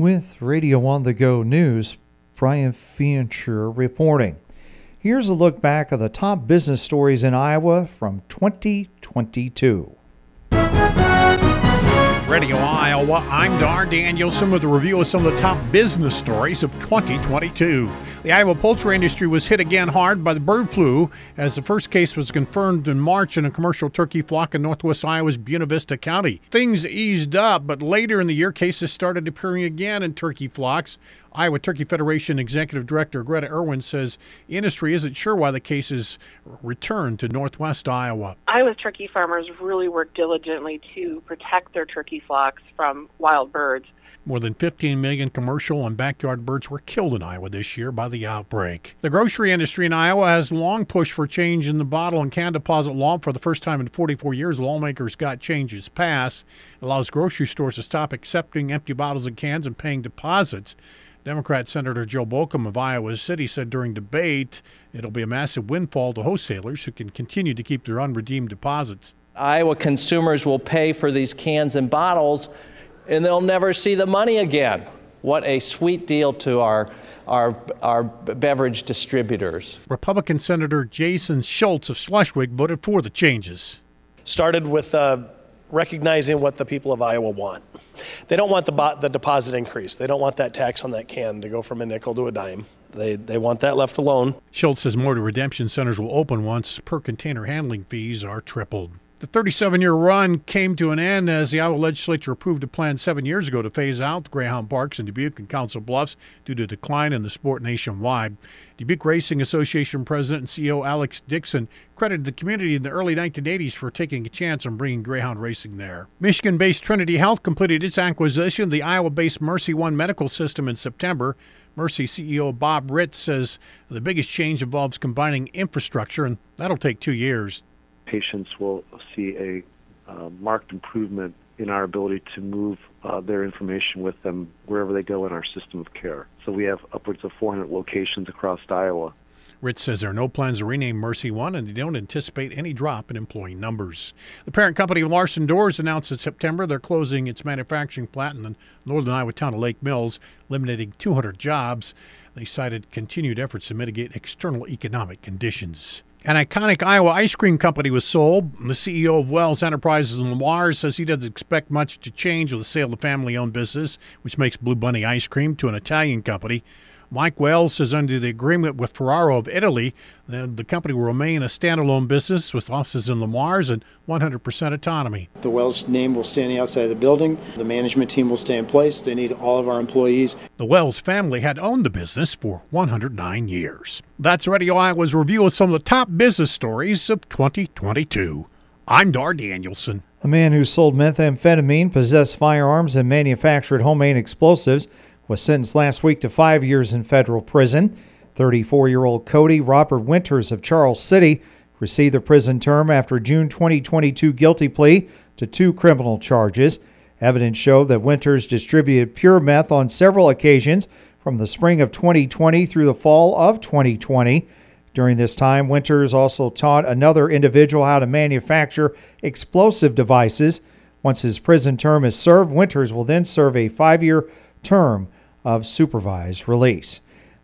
With Radio on the Go News, Brian Fincher reporting. Here's a look back at the top business stories in Iowa from 2022. Radio Iowa, I'm Dar Danielson with a review of some of the top business stories of 2022. The Iowa poultry industry was hit again hard by the bird flu as the first case was confirmed in March in a commercial turkey flock in northwest Iowa's Buena Vista County. Things eased up, but later in the year, cases started appearing again in turkey flocks. Iowa Turkey Federation Executive Director Gretta Irwin says industry isn't sure why the cases returned to northwest Iowa. Iowa's turkey farmers really work diligently to protect their turkey flocks from wild birds. More than 15 million commercial and backyard birds were killed in Iowa this year by the outbreak. The grocery industry in Iowa has long pushed for change in the bottle and can deposit law. For the first time in 44 years, lawmakers got changes passed. It allows grocery stores to stop accepting empty bottles and cans and paying deposits. Democrat Senator Joe Bolkcom of Iowa City said during debate it'll be a massive windfall to wholesalers who can continue to keep their unredeemed deposits. Iowa consumers will pay for these cans and bottles and they'll never see the money again. What a sweet deal to our, our, our beverage distributors. Republican Senator Jason Schultz of Schleswig voted for the changes. Started with uh, recognizing what the people of Iowa want. They don't want the, bo- the deposit increase. They don't want that tax on that can to go from a nickel to a dime. They, they want that left alone. Schultz says more redemption centers will open once per container handling fees are tripled. The 37 year run came to an end as the Iowa legislature approved a plan seven years ago to phase out the Greyhound Parks in Dubuque and Council Bluffs due to decline in the sport nationwide. Dubuque Racing Association President and CEO Alex Dixon credited the community in the early 1980s for taking a chance on bringing Greyhound racing there. Michigan based Trinity Health completed its acquisition of the Iowa based MercyOne medical system in September. Mercy CEO Bob Ritz says the biggest change involves combining infrastructure, and that'll take two years patients will see a uh, marked improvement in our ability to move uh, their information with them wherever they go in our system of care. So we have upwards of 400 locations across Iowa. Ritz says there are no plans to rename MercyOne, and they don't anticipate any drop in employee numbers. The parent company Larson Doors announced in September they're closing its manufacturing plant in the northern Iowa town of Lake Mills, eliminating 200 jobs. They cited continued efforts to mitigate external economic conditions. An iconic Iowa ice cream company was sold. The CEO of Wells Enterprises in Le Mars says he doesn't expect much to change with the sale of the family owned business, which makes Blue Bunny ice cream, to an Italian company. Mike Wells says under the agreement with Ferrero of Italy, the company will remain a standalone business with offices in Mars and 100% autonomy. The Wells name will stand outside the building. The management team will stay in place. They need all of our employees. The Wells family had owned the business for 109 years. That's Radio Iowa's review of some of the top business stories of 2022. I'm Dar Danielson. A man who sold methamphetamine, possessed firearms, and manufactured homemade explosives was sentenced last week to five years in federal prison. 34 year old Cody Robert Winters of Charles City received the prison term after June 2022 guilty plea to two criminal charges. Evidence showed that Winters distributed pure meth on several occasions from the spring of 2020 through the fall of 2020. During this time, Winters also taught another individual how to manufacture explosive devices. Once his prison term is served, Winters will then serve a five year term of supervised release.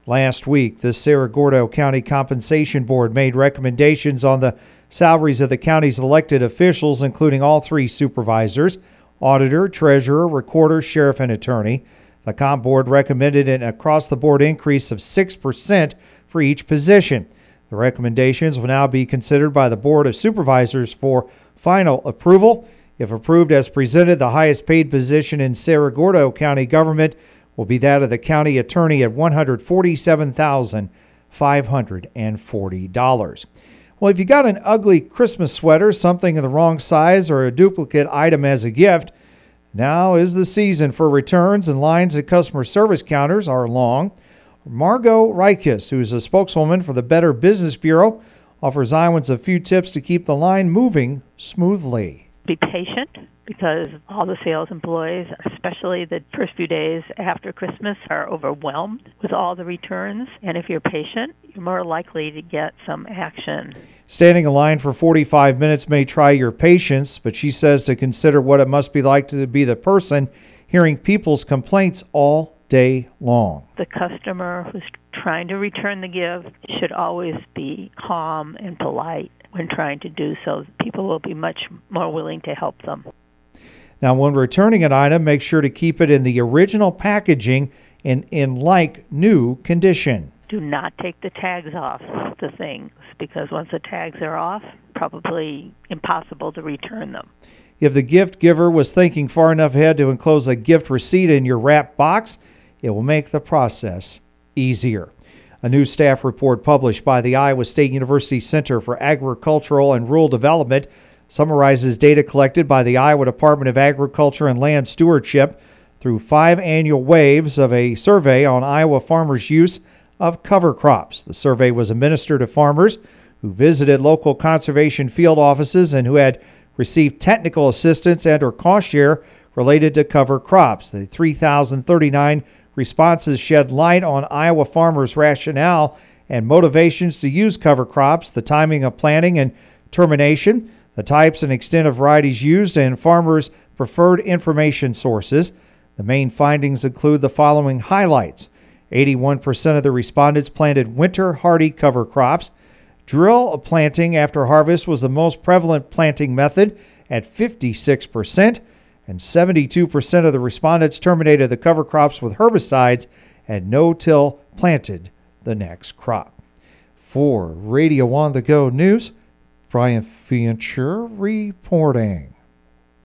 Last week, the Cerro Gordo County Compensation Board made recommendations on the salaries of the county's elected officials, including all three supervisors auditor, treasurer, recorder, sheriff, and attorney. The Comp Board recommended an across the board increase of 6% for each position. The recommendations will now be considered by the Board of Supervisors for final approval. If approved as presented, the highest paid position in Cerro Gordo County government will be that of the county attorney at $147,540. Well, if you got an ugly Christmas sweater, something in the wrong size, or a duplicate item as a gift, now is the season for returns, and lines at customer service counters are long. Margot Reikus, who is a spokeswoman for the Better Business Bureau, offers Iowans a few tips to keep the line moving smoothly. Be patient because all the sales employees, especially the first few days after Christmas, are overwhelmed with all the returns. And if you're patient, you're more likely to get some action. Standing in line for 45 minutes may try your patience, but she says to consider what it must be like to be the person hearing people's complaints all day long. The customer who's trying to return the gift should always be calm and polite when trying to do so. People will be much more willing to help them. Now, when returning an item, make sure to keep it in the original packaging and in like new condition. Do not take the tags off the things because once the tags are off, probably impossible to return them. If the gift giver was thinking far enough ahead to enclose a gift receipt in your wrap box, it will make the process easier. A new staff report published by the Iowa State University Center for Agricultural and Rural Development summarizes data collected by the Iowa Department of Agriculture and Land Stewardship through five annual waves of a survey on Iowa farmers' use of cover crops. The survey was administered to farmers who visited local conservation field offices and who had received technical assistance and or cost share related to cover crops. The 3039 responses shed light on Iowa farmers' rationale and motivations to use cover crops, the timing of planting and termination, the types and extent of varieties used, and farmers' preferred information sources. The main findings include the following highlights 81% of the respondents planted winter hardy cover crops. Drill planting after harvest was the most prevalent planting method at 56%, and 72% of the respondents terminated the cover crops with herbicides and no till planted the next crop. For Radio on the Go News, Brian Fincher reporting.